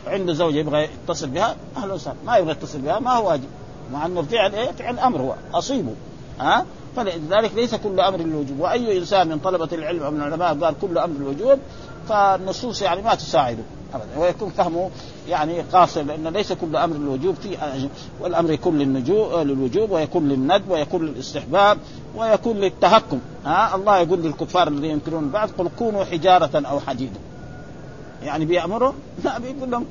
عنده زوجة يبغى يتصل بها أهلا وسهلا ما يبغى يتصل بها ما هو واجب. مع أنه فعل إيه؟ فعل أمر هو أصيبه. ها؟ فلذلك ليس كل أمر للوجوب. وأي إنسان من طلبة العلم أو من العلماء قال كل أمر للوجوب فالنصوص يعني ما تساعده. ابدا. ويكون فهمه يعني قاصر لأن ليس كل أمر للوجوب في والأمر يكون للوجوب ويكون للندب ويكون للاستحباب ويكون للتهكم. ها؟ الله يقول للكفار الذين ينكرون بعد قل كونوا حجارة أو حديدا يعني بيأمرهم لا بيقول لهم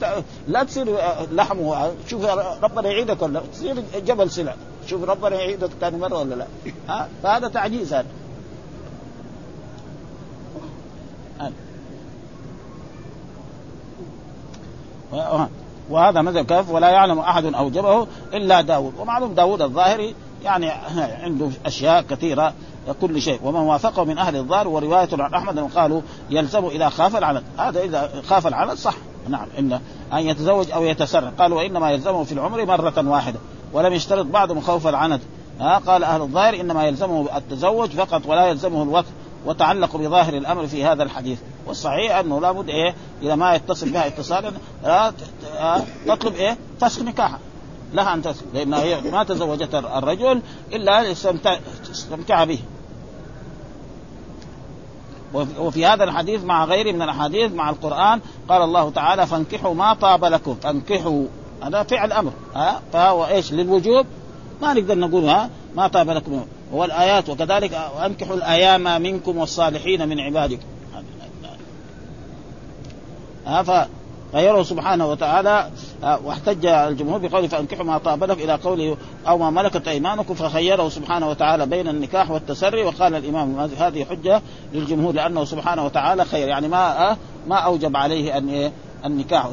لا تصير لحمه شوف ربنا يعيدك ولا تصير جبل سلع. شوف ربنا يعيدك ثاني مرة ولا لا. ها؟ فهذا تعجيز هذا. وهذا مذهب كهف ولا يعلم أحد أوجبه إلا داود. ومعلوم داود الظاهري يعني عنده أشياء كثيرة كل شيء. ومن وافقه من أهل الظاهر ورواية عن أحمد قالوا يلزم إذا خاف العنت هذا إذا خاف العنت صح. نعم إن أن يتزوج أو يتسرع قالوا وانما يلزمه في العمر مرة واحدة ولم يشترط بعضهم خوف العنت ها قال أهل الظاهر إنما يلزمه التزوج فقط ولا يلزمه الوقت. وتعلقوا بظاهر الأمر في هذا الحديث. والصحيح أنه لابد إيه اذا ما يتصل بها اتصالا تطلب إيه؟ فسخ نكاحها. لها أن تسكت لانها هي ما تزوجت الرجل إلا استمتع به. وفي هذا الحديث مع غيره من الأحاديث مع القرآن قال الله تعالى فانكحوا ما طاب لكم. فانكحوا هذا فعل أمر ها فهو إيش؟ للوجوب. ما نقدر نقول ها ما طاب لكم. والآيات وكذلك أنكحوا الأيام منكم والصالحين من عبادكم ها غيره سبحانه وتعالى واحتج الجمهور بقوله فانكحوا ما طاب لكم إلى قوله أو ما ملكت أيمانكم. فخيره سبحانه وتعالى بين النكاح والتسري. وقال الإمام هذه حجة للجمهور لأنه سبحانه وتعالى خير. يعني ما ما أوجب عليه أن النكاح.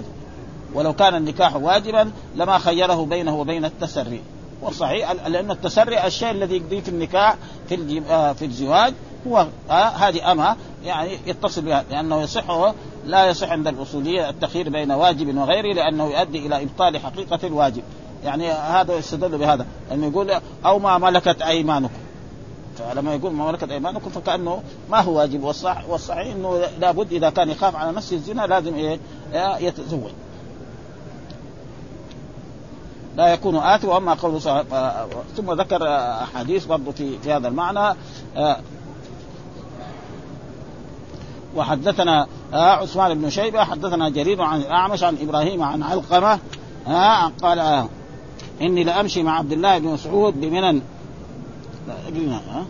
ولو كان النكاح واجبا لما خيره بينه وبين التسري. والصحيح لأن التسري الشيء الذي يقضيه في النكاح في آه، في الزواج هو آه، هذه أمة يعني يتصل بها لأنه يصح لا يصح عند الأصولية التخيير بين واجب وغيره لأنه يؤدي إلى إبطال حقيقة الواجب. يعني هذا يستدل بهذا انه يقول أو ما ملكت أيمانكم. فلما يقول ما ملكت أيمانكم فكأنه ما هو واجب والصح والصحيح إنه لابد إذا كان يخاف على نفسه الزنا لازم إيه؟ يتزوج. لا يكون آثم وأما قوله ثم ذكر أحاديث برضه في في هذا المعنى آه، وحدثنا آه، عثمان بن شيبة حدثنا جرير عن الأعمش عن إبراهيم عن علقمة آه، قال إني لأمشي مع عبد الله بن مسعود بمنن. اقرنا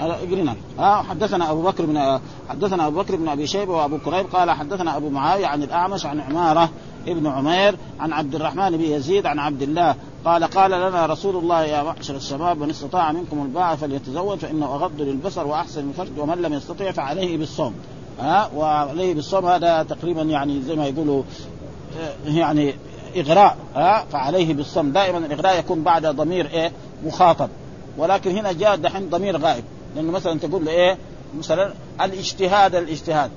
اقرنا ها حدثنا أبو بكر بن حدثنا أبو بكر بن أبي شيبة وأبو كريب قال حدثنا أبو معاوية عن الأعمش عن عمارة ابن عمير عن عبد الرحمن بن يزيد عن عبد الله قال قال لنا رسول الله يا معشر الشباب من استطاع منكم الباعة فليتزوج فإنه أغض للبصر وأحسن الفرج ومن لم يستطع فعليه بالصوم. ها وعليه بالصوم هذا تقريبا يعني زي ما يقولوا آه، يعني إغراء. ها فعليه بالصوم. دائما الإغراء يكون بعد ضمير إيه؟ مخاطب. ولكن هنا جاء دحين ضمير غائب. لأنه مثلا تقول له إيه؟ مثلا الاجتهاد الاجتهاد.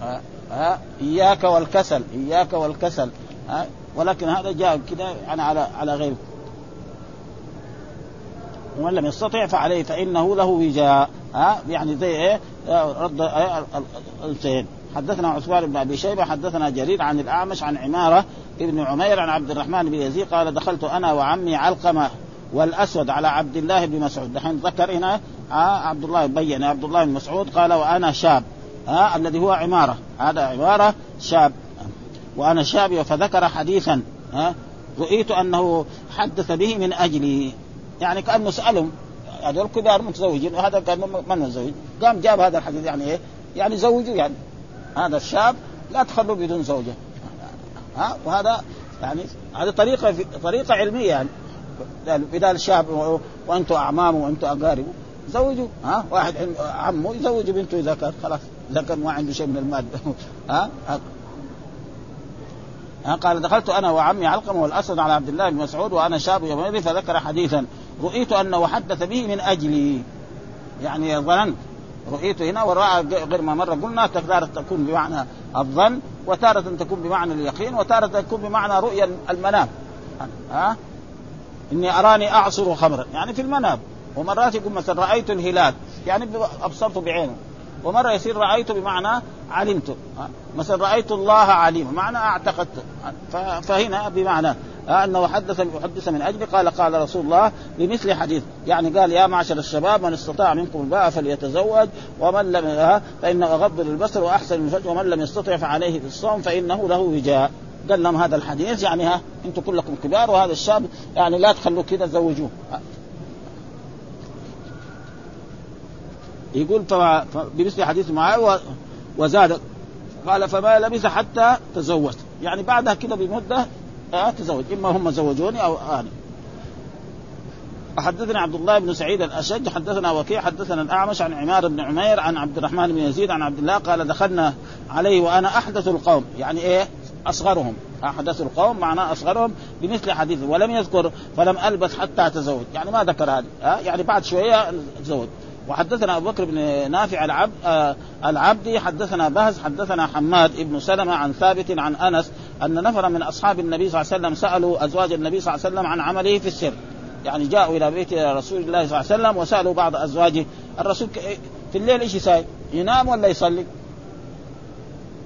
ها ها إياك والكسل إياك والكسل. ها ولكن هذا جاء كذا يعني على على غيره ومن لم يستطع فعليه فإنه له وجاء. ها يعني زي إيه؟ رد الانثيين حدثنا عثمان بن أبي شيبة حدثنا جرير عن الأعمش عن عمارة ابن عمير عن عبد الرحمن بن يزيد قال دخلت أنا وعمي علقمة والأسود على عبد الله بن مسعود. دحين ذكر هنا عبد الله بين عبد الله بن مسعود قال وأنا شاب ها الذي هو عمارة هذا عمارة شاب. وأنا شاب فذكر حديثا ها رؤيت أنه حدث به من أجلي. يعني كأنه سألهم هذول كبار متزوجين وهذا كان من متزوج قام جاب هذا الحديث يعني إيه؟ يعني زوجوا يعني هذا الشاب لا تخلوا بدون زوجة. ها وهذا يعني هذه طريقة طريقة علمية يعني. بدال الشاب وأنتم أعمام وأنتم أقارب. زوجوا ها؟ واحد عمه يزوج بنته كان خلاص كان ما عنده شيء من المال. ها؟ ها؟ قال دخلت أنا وعمي علقمة والأسد على عبد الله بن مسعود وأنا شاب يومئذ فذكر حديثا رؤيت انه حدث به من أجلي. يعني ظننت رؤيت هنا وراء غير ما مره قلنا تارة تكون بمعنى الظن وتارة تكون بمعنى اليقين وتارة تكون بمعنى رؤيا المنام. ها؟ إني أراني أعصر خمرا. يعني في المنام. ومرات يقول مثلا رأيت الهلال يعني ابصرته بعينه. ومرة يصير رايت بمعنى علمت. مثلا رأيت الله عليما معنى أعتقدت. فهنا بمعنى أنه حدث يحدث من أجل قال قال رسول الله بمثل حديث. يعني قال يا معشر الشباب من استطاع منكم الباء فليتزوج ومن لم فإنه اغض للبصر وأحسن الفجر ومن لم يستطع فعليه بالصوم فإنه له وجاء. قال لهم هذا الحديث يعني ها أنتم كلكم كبار وهذا الشاب يعني لا تخلوه كذا زوجوه. يقول بمثل حديث معاوية وزاد قال فما لبث حتى تزوج. يعني بعدها كده بمدة آه تزوج. إما هم زوجوني أو أنا. حدثنا عبد الله بن سعيد الأشج حدثنا وكيع حدثنا الأعمش عن عمار بن عمير عن عبد الرحمن بن يزيد عن عبد الله قال دخلنا عليه وأنا أحدث القوم. يعني إيه؟ أصغرهم. أحدث القوم معناه أصغرهم بمثل حديثه ولم يذكر فلم البس حتى تزوج. يعني ما ذكر هذا آه يعني بعد شوية تزوج. وحدثنا أبو بكر بن نافع العبد آه العبدي حدثنا بهز حدثنا حماد بن سلمة عن ثابت عن أنس أن نفرا من أصحاب النبي صلى الله عليه وسلم سألوا أزواج النبي صلى الله عليه وسلم عن عمله في السر يعني جاءوا إلى بيت رسول الله صلى الله عليه وسلم وسألوا بعض أزواجه الرسول في الليل إيش يساوي؟ ينام ولا يصلي؟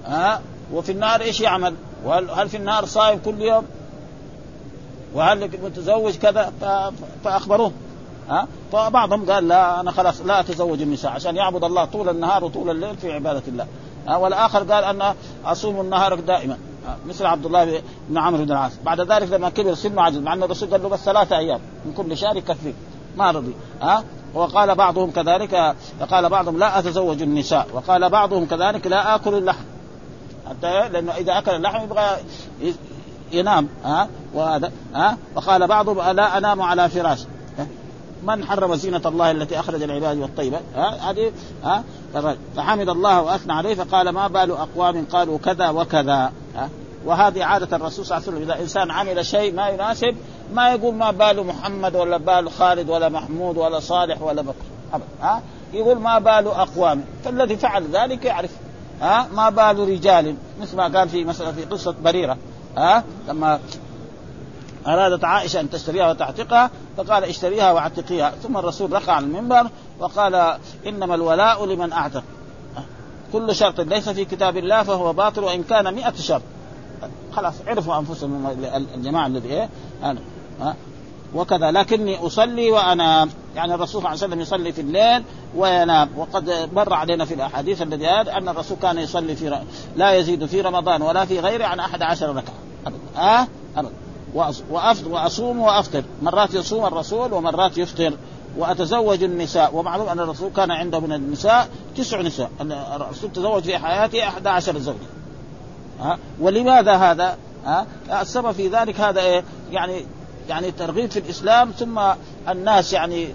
ها آه وفي النهار إيش يعمل؟ وهل في النهار صايم كل يوم؟ وهل متزوج كذا فأخبروه ها؟ فبعضهم قال لا أنا خلاص لا أتزوج النساء عشان يعبد الله طول النهار وطول الليل في عبادة الله. ها؟ والآخر قال أنا أصوم النهار دائما. مثل عبد الله بن عمرو بن العاص. بعد ذلك لما كبر سنه عجز مع أن الرسول قال له بس ثلاثة أيام من كل شهر يكفيك. ما رضي. ها؟ وقال بعضهم كذلك قال بعضهم لا أتزوج النساء. وقال بعضهم كذلك لا آكل اللحم. حتى لأنه إذا أكل اللحم يبغى ينام. ها؟ وهذا. ها؟ وقال بعضهم لا أنام على فراش. من حرم زينة الله التي أخرج العباد والطيبة؟ هذه ها فحمد الله وأثنى عليه فقال ما بال أقوام قالوا كذا وكذا. ها وهذه عادة الرسول صلى الله عليه وسلم. إذا إنسان عمل شيء ما يناسب ما يقول ما بال محمد ولا بال خالد ولا محمود ولا صالح ولا بكر. ها يقول ما بال أقوام. فالذي فعل ذلك يعرف. ها ما بال رجال. مثل ما قال في مثلا في قصة بريرة. ها لما أرادت عائشة أن تشتريها وتعتقها فقال اشتريها وأعتقيها. ثم الرسول رقع على المنبر وقال إنما الولاء لمن أعتق. كل شرط ليس في كتاب الله فهو باطل وإن كان مئة شرط. خلاص عرفوا أنفسهم الجماعة الذي إيه؟ أنا وكذا. لكني أصلي وانام يعني الرسول صلى الله عليه وسلم يصلي في الليل وينام وقد مر علينا في الأحاديث الذي أن الرسول كان يصلي في لا يزيد في رمضان ولا في غيره عن أحد عشر ركعة. ابدا. ها؟ أه؟ ابدا. وأفطر وأصوم وأفطر. مرات يصوم الرسول ومرات يفطر. وأتزوج النساء. ومعلوم أن الرسول كان عنده من النساء تسع نساء. الرسول تزوج في حياته أحد عشر زوجة. ها؟ ولماذا هذا؟ ها؟ السبب في ذلك هذا إيه؟ يعني يعني ترغيب في الإسلام ثم الناس يعني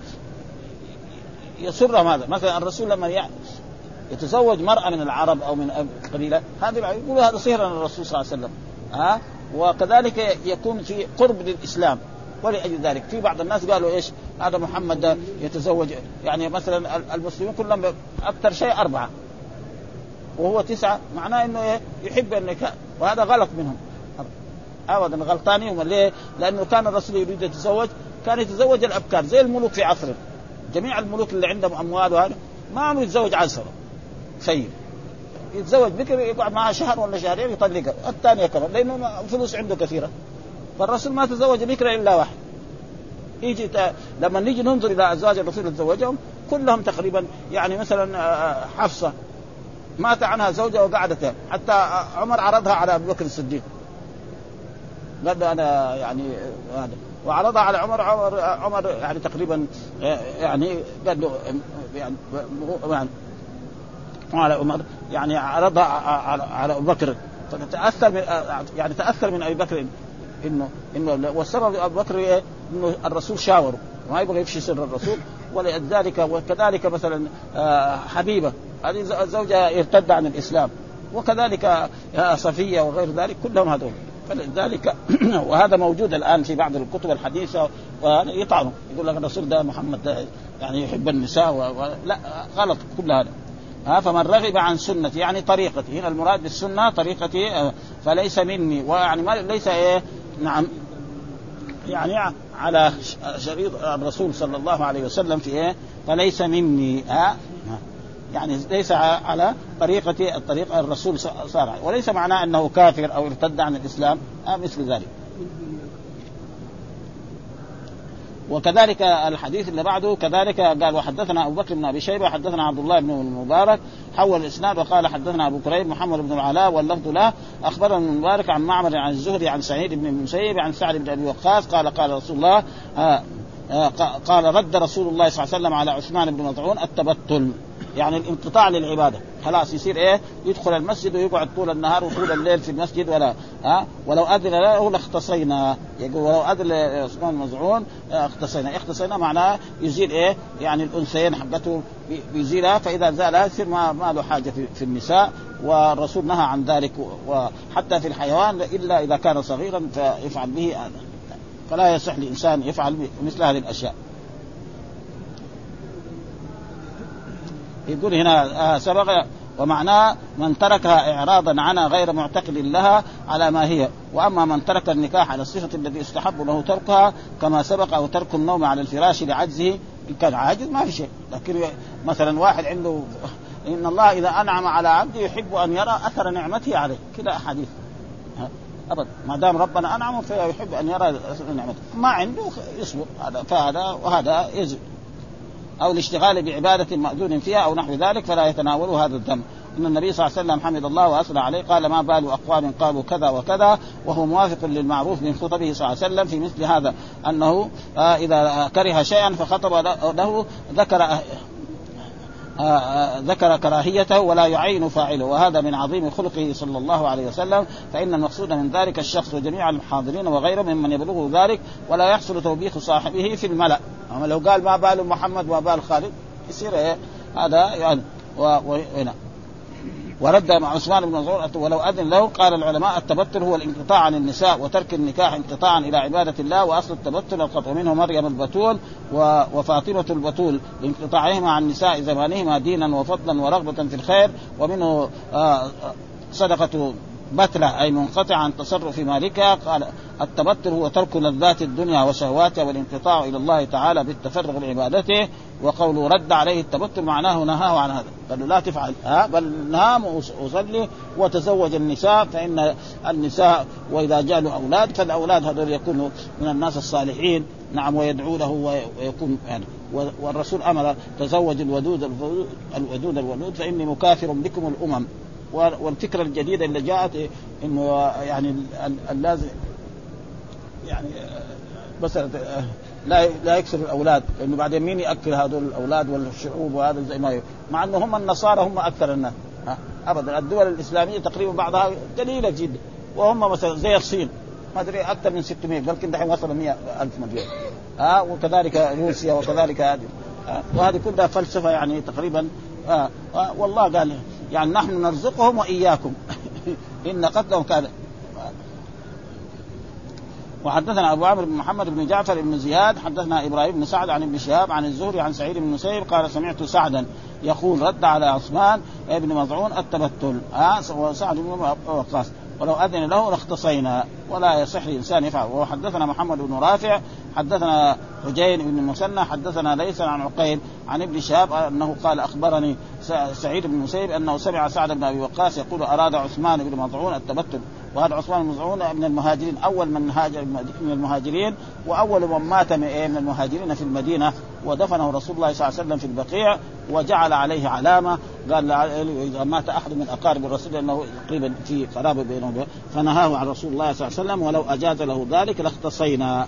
يسرهم هذا. مثلا الرسول لما يتزوج مرأة من العرب أو من قبيلة هذه يقول هذا سهر الرسول صلى الله عليه وسلم. ها؟ وكذلك يكون في قرب للإسلام. ولأجل ذلك في بعض الناس قالوا إيش؟ هذا محمد يتزوج يعني مثلا المسلمين كلهم أكثر شيء أربعة. وهو تسعة معناه إنه إيه؟ يحب النكاح. وهذا غلط منهم. ابدا غلطانين ليه؟ لأنه كان الرسول يريد يتزوج كان يتزوج الأبكار زي الملوك في عصره جميع الملوك اللي عندهم أموال وهذا ما عم يتزوج عنصر سيد يتزوج بكر يقعد معها شهر ولا شهرين يطلقها. الثانية كمان لأنه الفلوس عنده كثيرة. فالرسول ما تزوج بكر إلا واحد. يجي لما نيجي ننظر إلى أزواج الرسول اللي تزوجهم كلهم تقريبا يعني مثلا آه، حفصة. مات عنها زوجها وقعدت حتى عمر عرضها على أبو بكر الصديق. قال له أنا يعني هذا. وعرضها على عمر عمر عمر يعني تقريبا آه، يعني قال له يعني على عمر يعني عرضها على أبو بكر. فتاثر من يعني تأثر من أبي بكر انه إنه والسبب أبو بكر إيه؟ إنه الرسول شاوره ما يبغى يفشي سر الرسول. ولذلك وكذلك مثلا آه، حبيبة. هذه زوجها ارتد عن الإسلام. وكذلك آه، صفية وغير ذلك. كلهم هذول. فلذلك وهذا موجود الآن في بعض الكتب الحديثة. ويطعنوا يقول لك الرسول ده محمد ده يعني يحب النساء و... لا غلط. كل هذا. ها فمن رغب عن سنتي يعني طريقتي. هنا المراد بالسنة طريقتي آه، فليس مني. ويعني ما ليس إيه؟ نعم. يعني على شريط الرسول صلى الله عليه وسلم في إيه؟ فليس مني. ها؟ يعني ليس على طريقة الطريقة الرسول صار وليس معناه أنه كافر أو ارتد عن الإسلام. آه مثل ذلك. وكذلك الحديث اللي بعده كذلك قال وحدثنا أبو بكر بن أبي شيبة حدثنا عبد الله بن المبارك حول الإسناد وقال حدثنا أبو كريم محمد بن العلاء واللفظ له أخبرنا المبارك عن معمر عن الزهري عن سعيد بن المسيب عن سعد بن أبي وقاص قال قال رسول الله آه آه قال رد رسول الله صلى الله عليه وسلم على عثمان بن مطعون التبتل. يعني الانقطاع للعبادة. خلاص يصير إيه؟ يدخل المسجد ويقعد طول النهار وطول الليل في المسجد ولا ها؟ ولو أذن له لاختصينا. يقول ولو أذن عثمان مزعون اختصينا. اختصينا معناه يزيل إيه؟ يعني الأنثيين حقته بيزيلها فإذا زالها يصير ما, له حاجة في, النساء والرسول نهى عن ذلك وحتى في الحيوان إلا إذا كان صغيرا فيفعل به فلا يصح لإنسان يفعل مثل هذه الأشياء. يقول هنا آه سبق ومعناه من تركها اعراضا عنها غير معتقد لها على ما هي. وأما من ترك النكاح على الصفة التي يستحب له تركها كما سبق أو ترك النوم على الفراش لعجزه ان كان عاجز ما في شيء. لكن مثلا واحد عنده إن الله إذا أنعم على عبده يحب أن يرى أثر نعمته عليه. كذا احاديث ابدا ما دام ربنا انعم فيحب أن يرى أثر نعمته. ما عنده يصبر. هذا فهذا وهذا يزل أو الاشتغال بعبادة مأذون فيها أو نحو ذلك فلا يتناوله هذا الذنب إن النبي صلى الله عليه وسلم حمد الله واثنى عليه قال ما بال أقوام قالوا كذا وكذا وهو موافق للمعروف من خطبه صلى الله عليه وسلم في مثل هذا أنه آه إذا كره شيئا فخطب له ذكر ذكر كراهيته ولا يعين فاعله. وهذا من عظيم خلقه صلى الله عليه وسلم. فإن المقصود من ذلك الشخص وجميع الحاضرين وغيرهم ممن يبلغه ذلك ولا يحصل توبيخ صاحبه في الملأ. أما لو قال ما بال محمد وما بال خالد يصير إيه؟ هذا يعني وهنا ورد مع عثمان بن مظعون ولو أذن له قال العلماء التبتل هو الانقطاع عن النساء وترك النكاح انقطاعا إلى عبادة الله وأصل التبتل القطع منه مريم البتول وفاطمة البتول. لانقطاعهما عن نساء زمانهما دينا وفضلا ورغبة في الخير ومنه صدقة بتلة أي منقطع عن تصرف مالكها قال التبتل هو ترك لذات الدنيا وشهواتها والانقطاع إلى الله تعالى بالتفرغ لعبادته وقوله رد عليه التبتل معناه نهاه عن هذا. قال له لا تفعل ها بل نام وصلي وتزوج النساء فإن النساء وإذا جاء له أولاد فالأولاد هذول يكونوا من الناس الصالحين. نعم ويدعو له ويكون يعني والرسول أمر تزوج الودود الودود الولود فإني مكافر بكم الأمم. والفكرة الجديدة اللي جاءت إنه يعني اللازم يعني مثلا لا لا يكسر الأولاد لأنه بعدين مين يأكل هذول الأولاد والشعوب وهذا زي ما مع إنه هم النصارى هم أكثر الناس ابدا. الدول الإسلامية تقريبا بعضها قليلة جدا وهم مثلا زي الصين ما أدري أكثر من 600 بل دحين وصل 100 ألف مليون ها آه وكذلك روسيا وكذلك هذه آه وهذه كلها فلسفة يعني تقريبا آه آه والله قال يعني نحن نرزقهم وإياكم. إن قتلهم كان وحدثنا أبو عمرو بن محمد بن جعفر بن زياد حدثنا إبراهيم بن سعد عن ابن شهاب عن الزهري عن سعيد بن مسيب قال سمعت سعدا يقول رد على عثمان بن مظعون التبتل. ها وسعد بن وقاص. ولو أذن له لاختصينا. ولا يصح لانسان يفعل. وحدثنا محمد بن رافع حدثنا حجين بن المثنى حدثنا ليس عن عقيل عن ابن شهاب أنه قال أخبرني سعيد بن مسيب أنه سمع سعد بن أبي وقاص يقول أراد عثمان بن مظعون التبتل وهذا عثمان بن مظعون من المهاجرين أول من هاجر من المهاجرين وأول من مات من المهاجرين في المدينة ودفنه رسول الله صلى الله عليه وسلم في البقيع وجعل عليه علامة قال إذا مات أحد من أقارب الرسول لأنه تقريبا في قرابه بينه فنهاه عن رسول الله صلى الله عليه وسلم ولو أجاز له ذلك لاختصينا.